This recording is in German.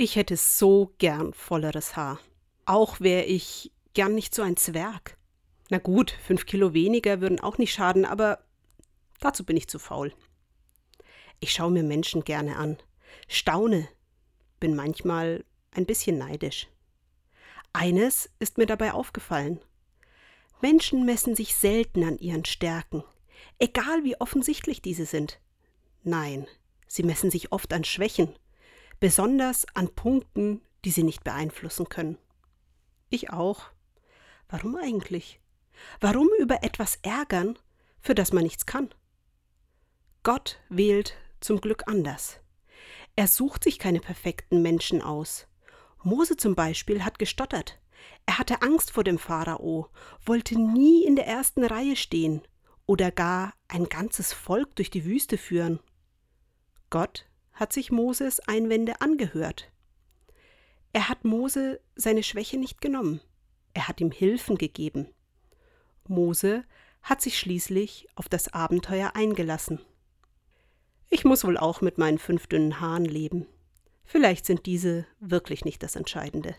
Ich hätte so gern volleres Haar. Auch wäre ich gern nicht so ein Zwerg. Na gut, fünf Kilo weniger würden auch nicht schaden, aber dazu bin ich zu faul. Ich schaue mir Menschen gerne an, staune, bin manchmal ein bisschen neidisch. Eines ist mir dabei aufgefallen. Menschen messen sich selten an ihren Stärken, egal wie offensichtlich diese sind. Nein, sie messen sich oft an Schwächen, besonders an Punkten, die sie nicht beeinflussen können. Ich auch. Warum eigentlich? Warum über etwas ärgern, für das man nichts kann? Gott wählt zum Glück anders. Er sucht sich keine perfekten Menschen aus. Mose zum Beispiel hat gestottert. Er hatte Angst vor dem Pharao, wollte nie in der ersten Reihe stehen oder gar ein ganzes Volk durch die Wüste führen. Gott hat sich Moses Einwände angehört. Er hat Mose seine Schwäche nicht genommen. Er hat ihm Hilfen gegeben. Mose hat sich schließlich auf das Abenteuer eingelassen. Ich muss wohl auch mit meinen fünf dünnen Haaren leben. Vielleicht sind diese wirklich nicht das Entscheidende.